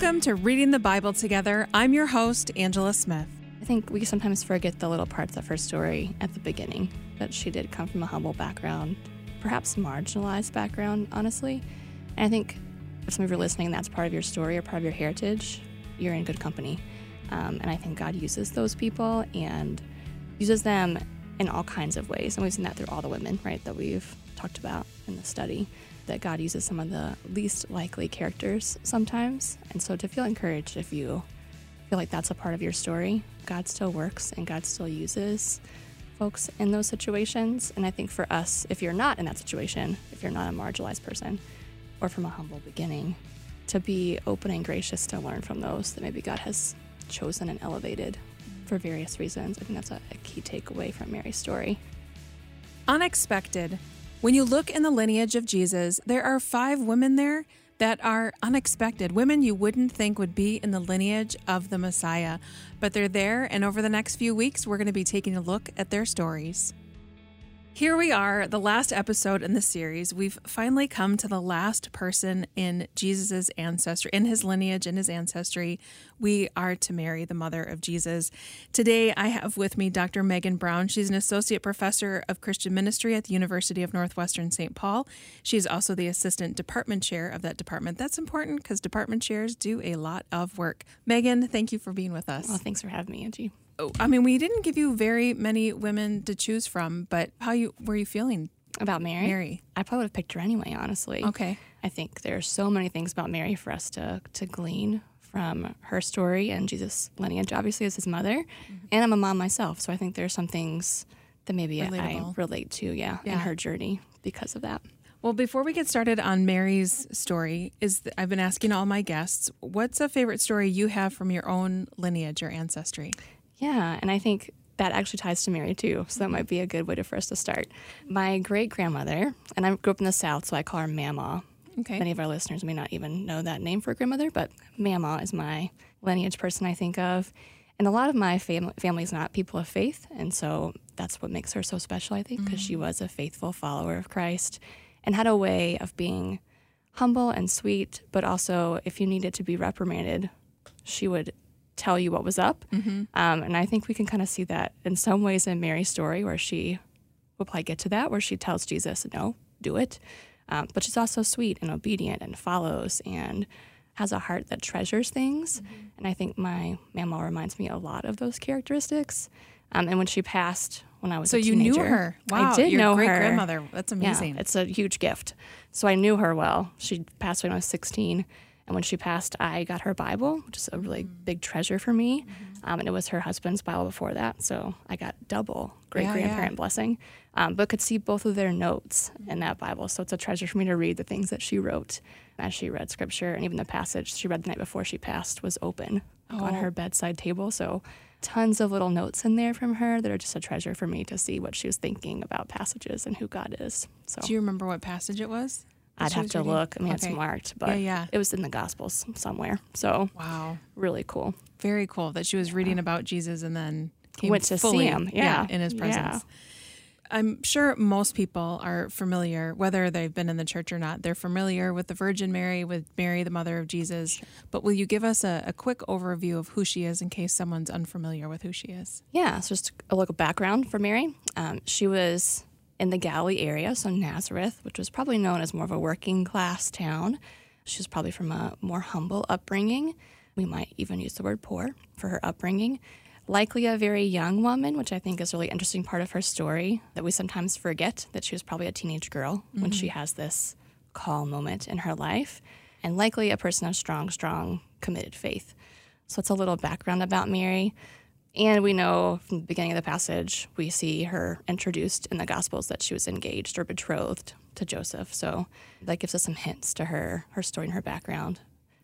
Welcome to Reading the Bible Together. I'm your host, Angela Smith. I think we sometimes forget the little parts of her story at the beginning, that she did come from a humble background, perhaps marginalized background, honestly. And I think if some of you are listening, that's part of your story or part of your heritage, you're in good company. Um, and I think God uses those people and uses them in all kinds of ways. And we've seen that through all the women, right, that we've talked about in the study, that God uses some of the least likely characters sometimes. And so to feel encouraged if you feel like that's a part of your story, God still works and God still uses folks in those situations. And I think for us, if you're not in that situation, if you're not a marginalized person or from a humble beginning, to be open and gracious to learn from those that maybe God has chosen and elevated for various reasons. I think that's a, a key takeaway from Mary's story. Unexpected. When you look in the lineage of Jesus, there are five women there that are unexpected. Women you wouldn't think would be in the lineage of the Messiah, but they're there. And over the next few weeks, we're going to be taking a look at their stories. Here we are, the last episode in the series. We've finally come to the last person in Jesus' ancestry, in his lineage, in his ancestry. We are to Mary, the mother of Jesus. Today, I have with me Dr. Megan Brown. She's an associate professor of Christian ministry at the University of Northwestern St. Paul. She's also the assistant department chair of that department. That's important because department chairs do a lot of work. Megan, thank you for being with us. Well, thanks for having me, Angie. I mean, we didn't give you very many women to choose from, but how you were you feeling About Mary? Mary? I probably would have picked her anyway, honestly. Okay. I think there's so many things about Mary for us to, to glean from her story and Jesus' lineage, obviously, as his mother. Mm-hmm. And I'm a mom myself, so I think there's some things that maybe I Relatable. relate to, yeah, Yeah. in her journey because of that. Well, before we get started on Mary's story, is th- I've been asking all my guests, what's a favorite story you have from your own lineage or ancestry? Yeah, and I think that actually ties to Mary too, so that might be a good way to, for us to start. My great grandmother, and I grew up in the South, so I call her Mama. Okay. Many of our listeners may not even know that name for a grandmother, but Mama is my lineage person I think of. And a lot of my fam- family is not people of faith, and so that's what makes her so special, I think, because she mm-hmm. was a faithful follower of Christ and had a way of being humble and sweet, but also if you needed to be reprimanded, she would tell you what was up. Um, and I think we can kind of see that in some ways in Mary's story, where she will probably get to that, where she tells Jesus, no, do it. Um, but she's also sweet and obedient and follows and has a heart that treasures things. And I think my mama reminds me a lot of those characteristics. Um, and when she passed, when I was So you knew her. Wow, I did your know great her. grandmother. That's Yeah, amazing. it's a huge gift. So I knew her well. She passed when I was 16. And when she passed, I got her Bible, which is a really Mm. big treasure for me. Mm-hmm. Um, and it was her husband's Bible before that. So I got double great Yeah, grandparent yeah. blessing, um, but could see both of their notes Mm-hmm. in that Bible. So it's a treasure for me to read the things that she wrote as she read scripture. And even the passage she read the night before she passed was open like, on Oh. her bedside table. So tons of little notes in there from her that are just a treasure for me to see what she was thinking about passages and who God is. So Do you remember what passage it was? I'd have to reading? look. I mean, Okay. it's marked, but Yeah, yeah. it was in the Gospels somewhere. So Wow. really cool. Very cool that she was reading about Jesus and then came Went to see him. Yeah. in his Yeah. presence. I'm sure most people are familiar, whether they've been in the church or not, they're familiar with the Virgin Mary, with Mary, the mother of Jesus. But will you give us a, a quick overview of who she is in case someone's unfamiliar with who she is? Yeah, so just a little background for Mary. Um, she was in the Galilee area, so Nazareth, which was probably known as more of a working class town. She was probably from a more humble upbringing. We might even use the word poor for her upbringing. Likely a very young woman, which I think is a really interesting part of her story that we sometimes forget that she was probably a teenage girl when she mm-hmm. has this call moment in her life. And likely a person of strong, strong, committed faith. So it's a little background about Mary. And we know from the beginning of the passage, we see her introduced in the Gospels that she was engaged or betrothed to Joseph. So that gives us some hints to her, her story and her background.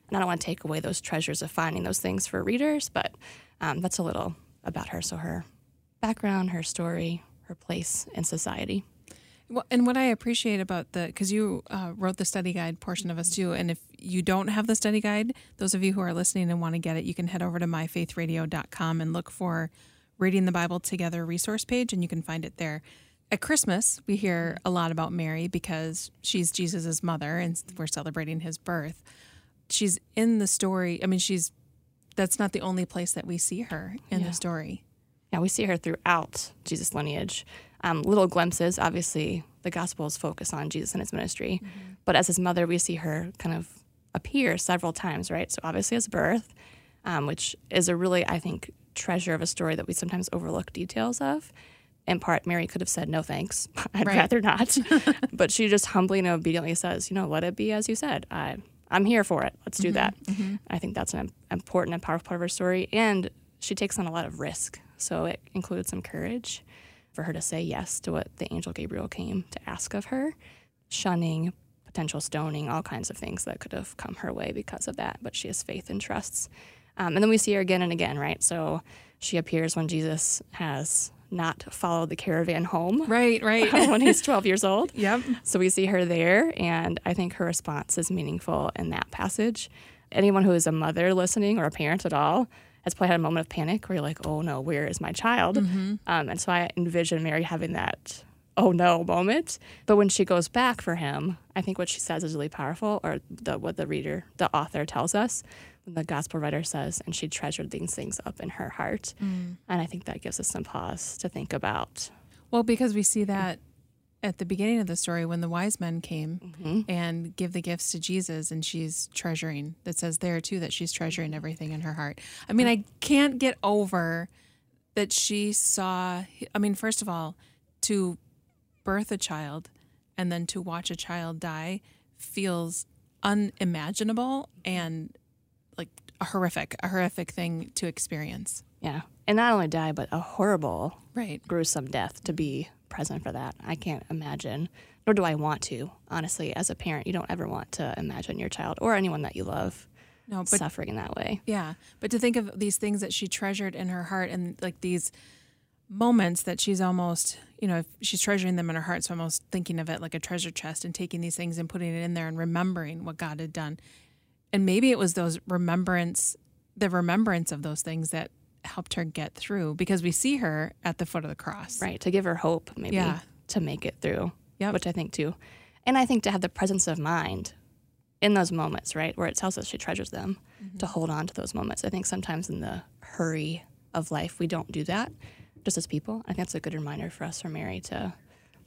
And I don't want to take away those treasures of finding those things for readers, but um, that's a little about her. So her background, her story, her place in society. Well, and what I appreciate about the, because you uh, wrote the study guide portion of us too, and if you don't have the study guide, those of you who are listening and want to get it, you can head over to myfaithradio.com and look for Reading the Bible Together resource page, and you can find it there. At Christmas, we hear a lot about Mary because she's Jesus' mother and we're celebrating his birth. she's in the story. I mean, she's that's not the only place that we see her in Yeah. the story. Yeah, we see her throughout Jesus' lineage. Um, little glimpses, obviously, the Gospels focus on Jesus and his ministry. But as his mother, we see her kind of appear several times, right? So, obviously, his birth, um, which is a really, I think, treasure of a story that we sometimes overlook details of. In part, Mary could have said, no thanks. I'd Right. rather not. but she just humbly and obediently says, you know, let it be as you said. I, I'm here for it. Let's do that. I think that's an important and powerful part of her story. And she takes on a lot of risk. So it includes some courage for her to say yes to what the angel Gabriel came to ask of her, shunning, potential stoning, all kinds of things that could have come her way because of that. But she has faith and trusts. Um, and then we see her again and again, right? So she appears when Jesus has not followed the caravan home Right, right. when he's 12 years old. yep. So we see her there, and I think her response is meaningful in that passage. Anyone who is a mother listening or a parent at all has probably had a moment of panic where you're like, oh no, where is my child? Um, and so I envision Mary having that oh no moment. But when she goes back for him, I think what she says is really powerful, or the, what the reader, the author tells us. The gospel writer says, and she treasured these things up in her heart. And I think that gives us some pause to think about. Well, because we see that at the beginning of the story when the wise men came mm-hmm. and give the gifts to Jesus and she's treasuring. That says there too that she's treasuring everything in her heart. I mean, I can't get over that she saw I mean, first of all, to birth a child and then to watch a child die feels unimaginable and like a horrific, a horrific thing to experience. Yeah. And not only die, but a horrible Right. gruesome death to be present for that. I can't imagine, nor do I want to. Honestly, as a parent, you don't ever want to imagine your child or anyone that you love No, but suffering in that way. Yeah, but to think of these things that she treasured in her heart and like these moments that she's almost, you know, she's treasuring them in her heart. So almost thinking of it like a treasure chest and taking these things and putting it in there and remembering what God had done. And maybe it was those remembrance, the remembrance of those things that helped her get through because we see her at the foot of the cross. Right. To give her hope, maybe, Yeah. to make it through. Yep. Which I think too. And I think to have the presence of mind in those moments, right, where it tells us she treasures them, mm-hmm. to hold on to those moments. I think sometimes in the hurry of life, we don't do that just as people. I think that's a good reminder for us, for Mary, to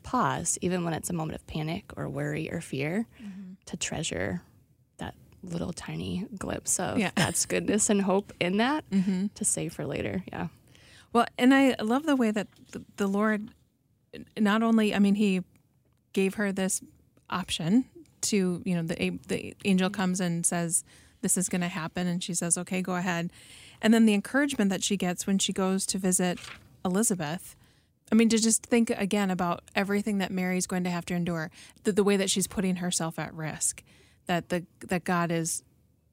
pause, even when it's a moment of panic or worry or fear, mm-hmm. to treasure little tiny glimpse of Yeah. God's goodness and hope in that mm-hmm. to save for later. Yeah. Well, and I love the way that the, the Lord not only, I mean, He gave her this option to, you know, the the angel comes and says, "This is going to happen," and she says, "Okay, go ahead," and then the encouragement that she gets when she goes to visit Elizabeth. I mean, to just think again about everything that Mary's going to have to endure, the, the way that she's putting herself at risk, that the that God is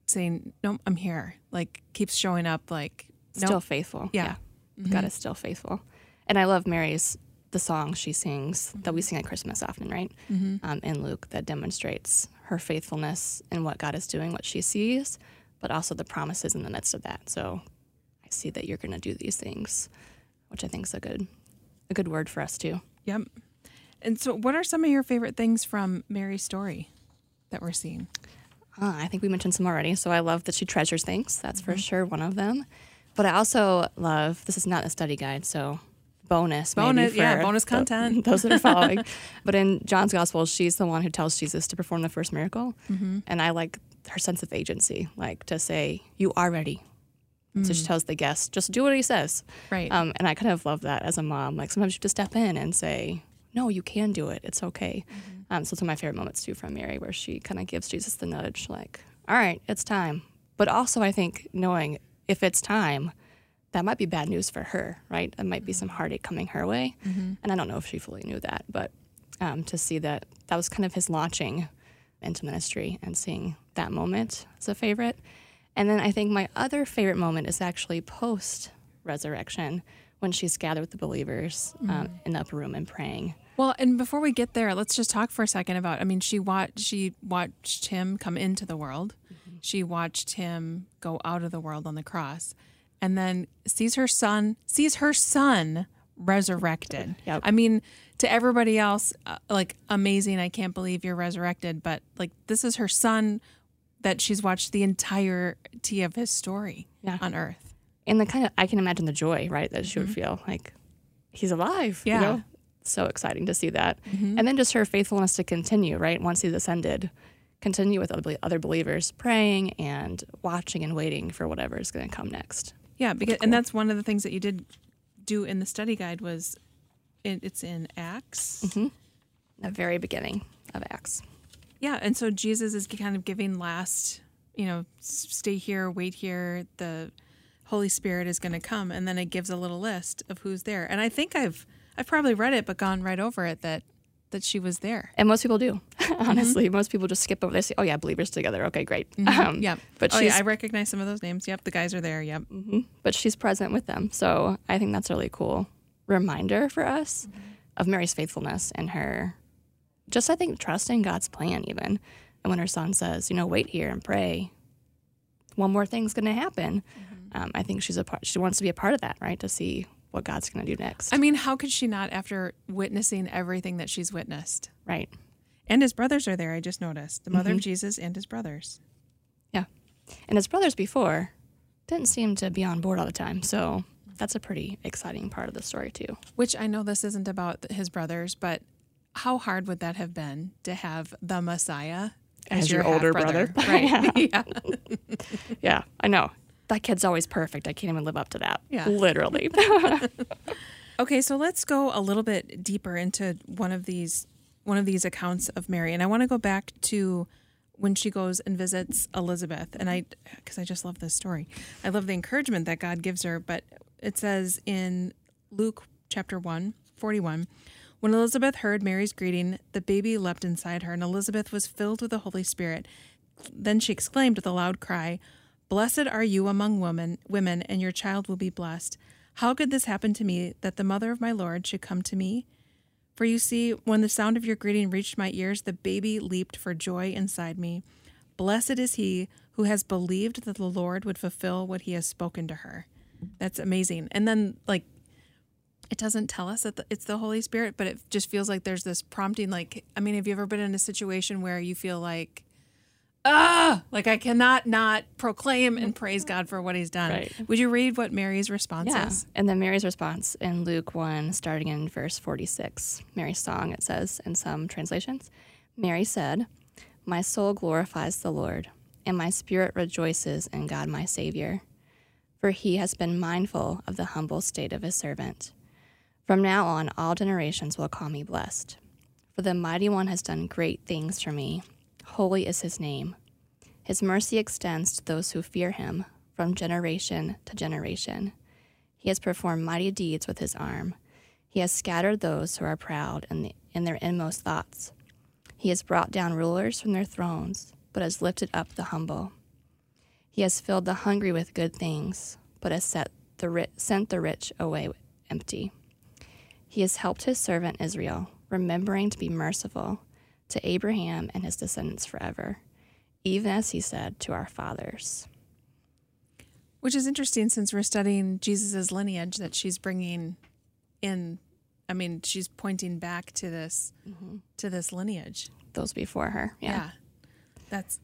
saying, "No, I'm here." Like keeps showing up, like still faithful. Yeah. Mm-hmm. God is still faithful. And I love Mary's the song she sings that we mm-hmm. sing at Christmas often, right? Mm-hmm. Um, in Luke that demonstrates her faithfulness in what God is doing, what she sees, but also the promises in the midst of that. So I see that you're going to do these things, which I think is a good a good word for us too. Yep. And so, what are some of your favorite things from Mary's story that we're seeing? Uh, I think we mentioned some already. So I love that she treasures things. That's for sure one of them. But I also love this is not a study guide, so bonus, maybe Bonus, yeah, bonus content. those that are following. but in John's gospel, she's the one who tells Jesus to perform the first miracle, Mm-hmm. and I like her sense of agency, like to say, "You are ready." So she tells the guest, "Just do what he says." Mm. Right. Um, and I kind of love that as a mom. Like sometimes you have to step in and say, "No, you can do it. It's okay." Mm-hmm. Um, so it's one of my favorite moments too from Mary, where she kind of gives Jesus the nudge, like, "All right, it's time." But also, I think knowing if it's time, that might be bad news for her, right? That might be some heartache coming her way, and I don't know if she fully knew that, but um, to see that that was kind of his launching into ministry and seeing that moment as a favorite. And then I think my other favorite moment is actually post resurrection when she's gathered with the believers um, in the upper room and praying. Well, and before we get there, let's just talk for a second about. I mean, she watched she watched him come into the world. She watched him go out of the world on the cross, and then sees her son sees her son resurrected. Yep. I mean, to everybody else, uh, like amazing. I can't believe you're resurrected. But like, this is her son that she's watched the entirety of his story Yeah. on earth. And the kind of, I can imagine the joy, right, that she would feel like he's alive. you Yeah. know? So exciting to see that. Mm-hmm. And then just her faithfulness to continue, right, once he's ascended, continue with other, other believers, praying and watching and waiting for whatever is going to come next. Yeah, because and that's one of the things that you did do in the study guide was it, it's in Acts. Mm-hmm. The very beginning of Acts. Yeah, and so Jesus is kind of giving last, you know, stay here, wait here. The Holy Spirit is going to come, and then it gives a little list of who's there. And I think I've I've probably read it, but gone right over it that that she was there. And most people do, mm-hmm. honestly. Most people just skip over. They say, "Oh yeah, believers together. Okay, great." Mm-hmm. Um, Yeah, but oh yeah, I recognize some of those names. Yep, the guys are there. Yep. Mm-hmm. but she's present with them. So I think that's a really cool reminder for us of Mary's faithfulness and her just I think trusting God's plan even. And when her son says, you know, wait here and pray, one more thing's going to happen. Um, I think she's a part. She wants to be a part of that, right? To see what God's going to do next, I mean, how could she not after witnessing everything that she's witnessed? right? And his brothers are there. I just noticed the mother of mm-hmm. Jesus and his brothers. Yeah. And his brothers before didn't seem to be on board all the time. So that's a pretty exciting part of the story too. Which I know this isn't about his brothers, but how hard would that have been to have the Messiah As your older half-brother? brother. Right. yeah. Yeah, I know. That kid's always perfect. I can't even live up to that. Yeah. Literally. Okay, so let's go a little bit deeper into one of these one of these accounts of Mary, and I want to go back to when she goes and visits Elizabeth, and I because I just love this story. I love the encouragement that God gives her, but it says in Luke chapter 1, 41, when Elizabeth heard Mary's greeting, the baby leapt inside her, and Elizabeth was filled with the Holy Spirit. Then she exclaimed with a loud cry, Blessed are you among women, women, and your child will be blessed. How could this happen to me that the mother of my Lord should come to me? For you see, when the sound of your greeting reached my ears, the baby leaped for joy inside me. Blessed is he who has believed that the Lord would fulfill what he has spoken to her. That's amazing. And then, like, it doesn't tell us that it's the Holy Spirit, but it just feels like there's this prompting. Like, I mean, have you ever been in a situation where you feel like, ah, like I cannot not proclaim and praise God for what He's done? Right. Would you read what Mary's response yeah. is? And then Mary's response in Luke 1, starting in verse 46. Mary's song, it says in some translations Mary said, My soul glorifies the Lord, and my spirit rejoices in God my Savior. For he has been mindful of the humble state of his servant. From now on, all generations will call me blessed. For the mighty one has done great things for me. Holy is his name. His mercy extends to those who fear him from generation to generation. He has performed mighty deeds with his arm. He has scattered those who are proud in, the, in their inmost thoughts. He has brought down rulers from their thrones, but has lifted up the humble. He has filled the hungry with good things, but has set the ri- sent the rich away empty. He has helped his servant Israel, remembering to be merciful to Abraham and his descendants forever, even as he said to our fathers. Which is interesting since we're studying Jesus' lineage that she's bringing in. I mean, she's pointing back to this mm-hmm. to this lineage. Those before her. Yeah. Yeah. That's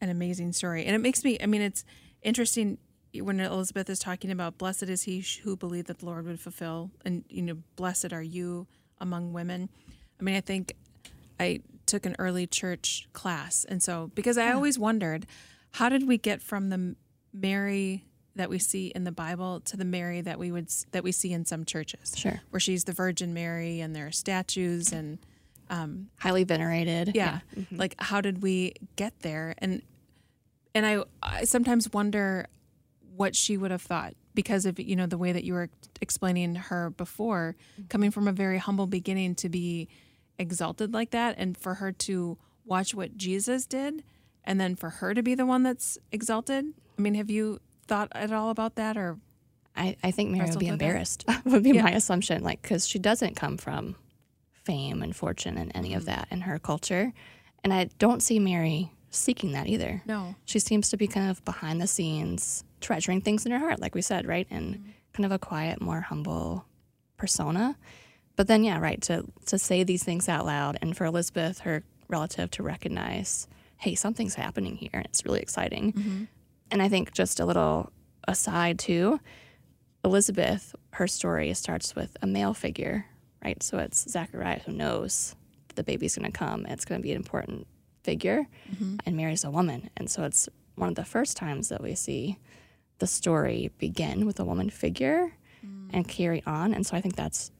an amazing story. And it makes me, I mean, it's interesting when Elizabeth is talking about blessed is he who believed that the Lord would fulfill, and, you know, blessed are you among women. I mean, I think I took an early church class. And so, because I always wondered, how did we get from the Mary that we see in the Bible to the Mary that we would that we see in some churches, Sure. where she's the Virgin Mary and there are statues and um, Highly venerated. yeah, mm-hmm. like how did we get there? And and I, I sometimes wonder what she would have thought because of you know the way that you were explaining her before mm-hmm. coming from a very humble beginning to be exalted like that and for her to watch what Jesus did and then for her to be the one that's exalted I mean have you thought at all about that or I, I think Mary would be embarrassed, would be Yeah. my assumption. Like, because she doesn't come from fame and fortune and any of mm. that in her culture. And I don't see Mary seeking that either. no She seems to be kind of behind the scenes, treasuring things in her heart, like we said, right? And mm. kind of a quiet, more humble persona. But then, yeah, right, to, to say these things out loud and for Elizabeth, her relative, to recognize hey, something's happening here and it's really exciting. Mm-hmm. And I think just a little aside too, Elizabeth, her story starts with a male figure, right? So it's Zachariah who knows the baby's going to come it's going to be an important figure, mm-hmm. and Mary's a woman. And so it's one of the first times that we see the story begin with a woman figure mm. and carry on. And so I think that's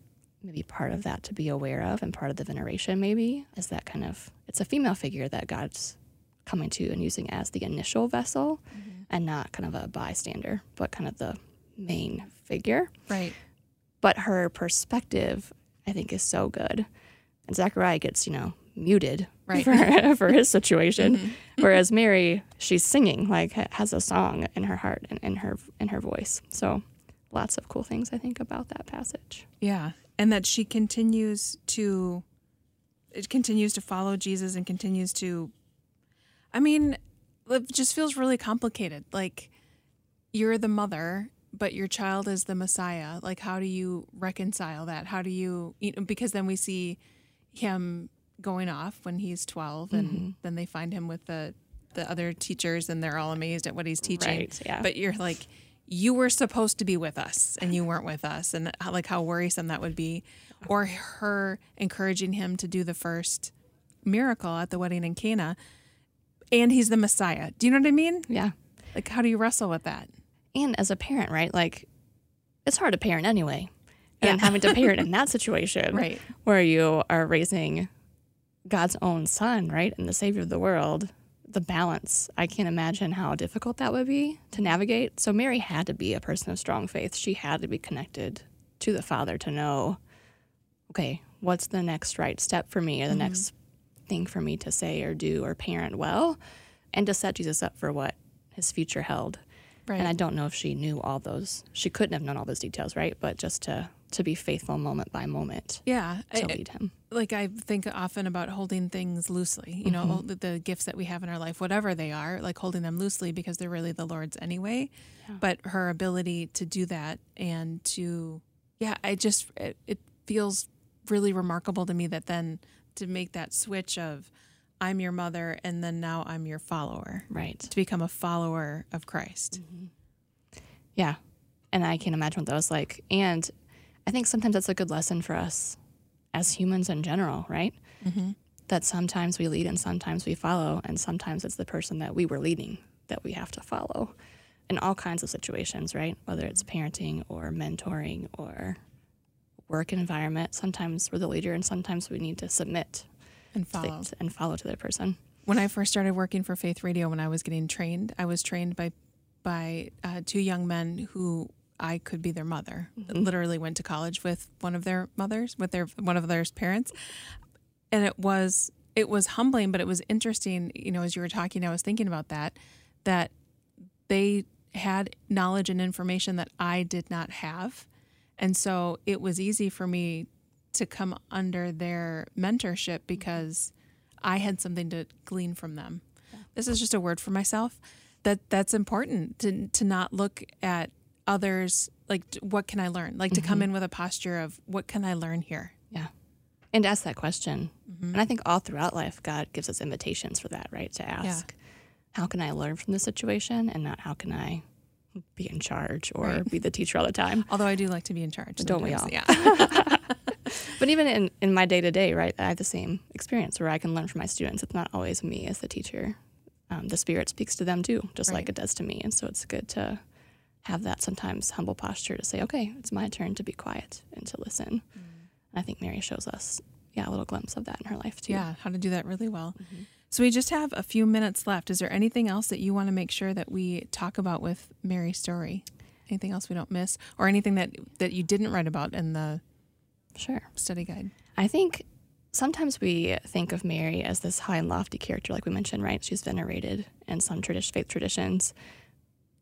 maybe part of that to be aware of and part of the veneration maybe is that kind of it's a female figure that God's coming to and using as the initial vessel mm-hmm. and not kind of a bystander, but kind of the main figure. Right. But her perspective, I think, is so good. And Zachariah gets, you know, muted Right. for, for his situation. Mm-hmm. Whereas Mary, she's singing, like has a song in her heart and in her in her voice. So lots of cool things I think about that passage. Yeah. And that she continues to it continues to follow Jesus and continues to I mean, it just feels really complicated. Like you're the mother, but your child is the Messiah. Like how do you reconcile that? How do you, you know, because then we see him going off when he's 12 and mm-hmm. then they find him with the the other teachers and they're all amazed at what he's teaching. Right, yeah. But you're like you were supposed to be with us and you weren't with us and uh, like how worrisome that would be or her encouraging him to do the first miracle at the wedding in Cana and he's the Messiah. Do you know what I mean? Yeah. Like how do you wrestle with that? And as a parent, right? Like it's hard to parent anyway. And Yeah. having to parent in that situation Right. where you are raising God's own son, right? And the savior of the world, the balance. I can't imagine how difficult that would be to navigate. So Mary had to be a person of strong faith. She had to be connected to the Father to know, okay, what's the next right step for me or the mm-hmm. next thing for me to say or do or parent well and to set Jesus up for what his future held. Right. And I don't know if she knew all those. She couldn't have known all those details, right? But just to to be faithful moment by moment yeah. to I- lead him. like I think often about holding things loosely, you know, mm-hmm. the, the gifts that we have in our life, whatever they are, like holding them loosely because they're really the Lord's anyway. But her ability to do that and to, yeah, I just, it, it feels really remarkable to me that then to make that switch of I'm your mother and then now I'm your follower, Right. to become a follower of Christ. Mm-hmm. Yeah. And I can't imagine what that was like. And I think sometimes that's a good lesson for us as humans in general, right? That sometimes we lead and sometimes we follow, and sometimes it's the person that we were leading that we have to follow in all kinds of situations, right? Whether it's parenting or mentoring or work environment. Sometimes we're the leader and sometimes we need to submit And to follow. the- and follow to the person. when I first started working for Faith Radio, when I was getting trained, I was trained by by uh, two young men who I could be their mother. Mm-hmm. Literally went to college with one of their mothers, with their one of their parents, and it was it was humbling, but it was interesting. You know, as you were talking, I was thinking about that that they had knowledge and information that I did not have, and so it was easy for me to come under their mentorship mm-hmm. because I had something to glean from them. This is just a word for myself. That that's important to to not look at others like what can I learn? Like to come in with a posture of what can I learn here? Yeah. And ask that question. And I think all throughout life, God gives us invitations for that, right? To ask, how can I learn from this situation and not how can I be in charge or Right. be the teacher all the time? Although I do like to be in charge. Don't we all? Yeah. But even in, in my day to day, right, I have the same experience where I can learn from my students. It's not always me as the teacher. Um, the Spirit speaks to them too, just like it does to me. And so it's good to have that sometimes humble posture to say, okay, it's my turn to be quiet and to listen. Mm. I think Mary shows us, yeah, a little glimpse of that in her life too. yeah, how to do that really well. So we just have a few minutes left. Is there anything else that you want to make sure that we talk about with Mary's story? Anything else we don't miss, or anything that that you didn't write about in the Sure. study guide? I think sometimes we think of Mary as this high and lofty character, like we mentioned, right? She's venerated in some tradition, faith traditions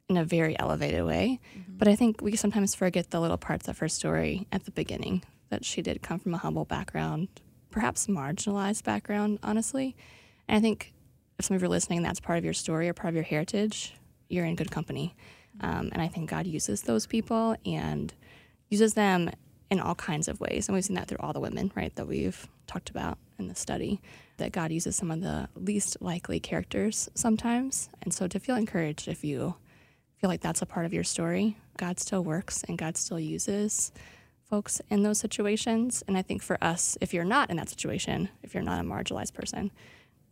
in a very elevated way. But I think we sometimes forget the little parts of her story at the beginning that she did come from a humble background, perhaps marginalized background, honestly. And I think if some of you are listening, and that's part of your story or part of your heritage, you're in good company. Um, and I think God uses those people and uses them in all kinds of ways. And we've seen that through all the women, right, that we've talked about in the study. that God uses some of the least likely characters sometimes. And so to feel encouraged if you feel like that's a part of your story, God still works and God still uses folks in those situations. And I think for us, if you're not in that situation, if you're not a marginalized person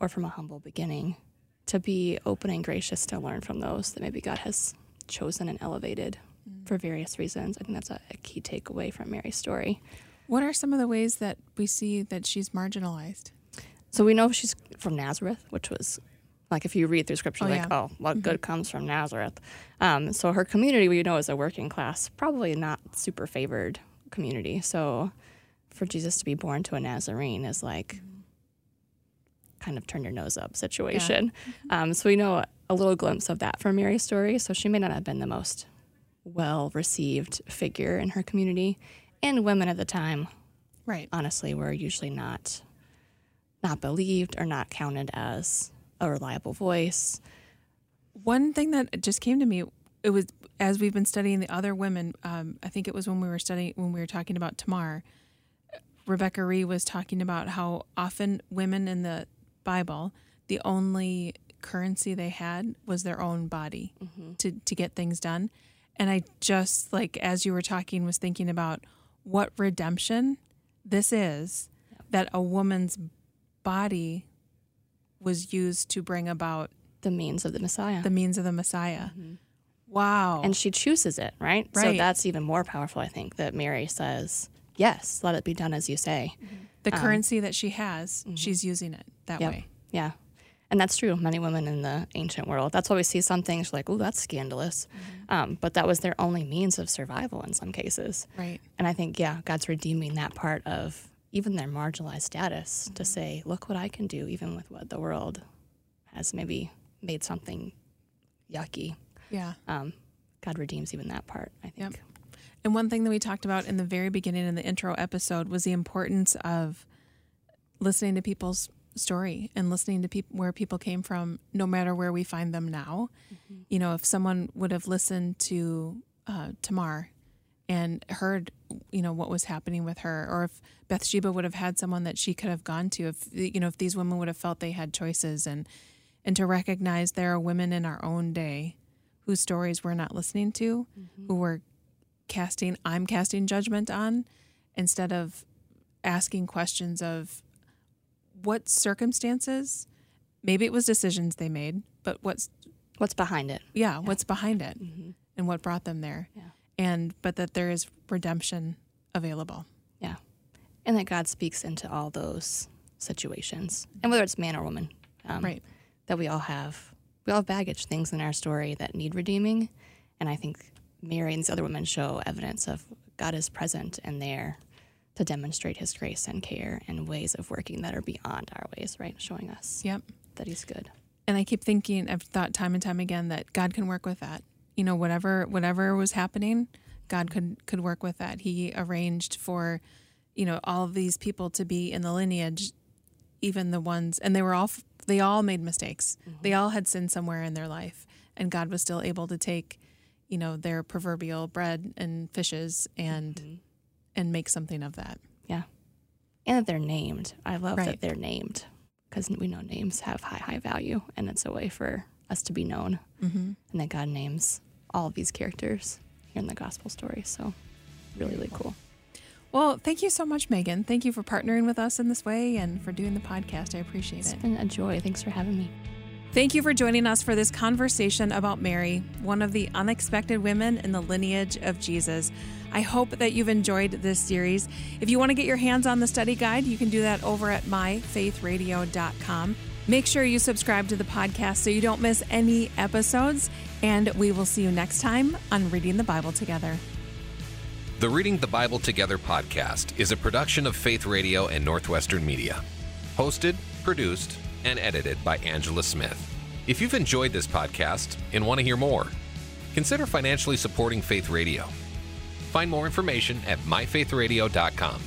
or from a humble beginning, to be open and gracious to learn from those that maybe God has chosen and elevated mm. for various reasons. I think that's a, a key takeaway from Mary's story. What are some of the ways that we see that she's marginalized? So we know she's from Nazareth, which was like if you read through scripture, oh, like, yeah. oh, what mm-hmm. good comes from Nazareth? Um, so her community, we know, is a working class, probably not super favored community. So for Jesus to be born to a Nazarene is like kind of turn your nose up situation. Yeah. Um, so we know a little glimpse of that from Mary's story. So she may not have been the most well received figure in her community. And women at the time, right, honestly, were usually not not believed or not counted as a reliable voice. One thing that just came to me, it was as we've been studying the other women. Um, I think it was when we were studying when we were talking about Tamar. Rebecca Ree was talking about how often women in the Bible, the only currency they had was their own body mm-hmm. to to get things done. And I just like as you were talking was thinking about what redemption this is yep. that a woman's body was used to bring about the means of the Messiah. The means of the Messiah. Mm-hmm. Wow. And she chooses it, right? right? So that's even more powerful, I think, that Mary says, Yes, let it be done as you say. Mm-hmm. The um, currency that she has, mm-hmm. she's using it that yep. way. Yeah. And that's true. Many women in the ancient world. That's why we see some things like, oh, that's scandalous. Mm-hmm. Um, but that was their only means of survival in some cases. Right. And I think, yeah, God's redeeming that part of even their marginalized status mm-hmm. to say, look what I can do, even with what the world has maybe made something yucky. Yeah. Um, God redeems even that part, I think. Yep. And one thing that we talked about in the very beginning in the intro episode was the importance of listening to people's story and listening to people where people came from, no matter where we find them now. Mm-hmm. You know, if someone would have listened to uh, Tamar and heard you know what was happening with her or if Bathsheba would have had someone that she could have gone to if you know if these women would have felt they had choices and and to recognize there are women in our own day whose stories we're not listening to mm-hmm. who we're casting I'm casting judgment on instead of asking questions of what circumstances maybe it was decisions they made but what's what's behind it yeah, yeah. what's behind it mm-hmm. and what brought them there yeah and but that there is redemption available. Yeah. And that God speaks into all those situations. And whether it's man or woman. Um, right. That we all have we all have baggage, things in our story that need redeeming. And I think Mary and these other women show evidence of God is present and there to demonstrate his grace and care and ways of working that are beyond our ways, right? Showing us yep. that he's good. And I keep thinking, I've thought time and time again that God can work with that you know whatever whatever was happening god could could work with that he arranged for you know all of these people to be in the lineage even the ones and they were all they all made mistakes mm-hmm. they all had sinned somewhere in their life and god was still able to take you know their proverbial bread and fishes and mm-hmm. and make something of that yeah and that they're named i love right. that they're named because we know names have high high value and it's a way for us to be known mm-hmm. and that god names all of these characters here in the gospel story. So, really, really cool. Well, thank you so much, Megan. Thank you for partnering with us in this way and for doing the podcast. I appreciate it's it. It's been a joy. Thanks for having me. Thank you for joining us for this conversation about Mary, one of the unexpected women in the lineage of Jesus. I hope that you've enjoyed this series. If you want to get your hands on the study guide, you can do that over at myfaithradio.com. Make sure you subscribe to the podcast so you don't miss any episodes, and we will see you next time on Reading the Bible Together. The Reading the Bible Together podcast is a production of Faith Radio and Northwestern Media. Hosted, produced, and edited by Angela Smith. If you've enjoyed this podcast and want to hear more, consider financially supporting Faith Radio. Find more information at myfaithradio.com.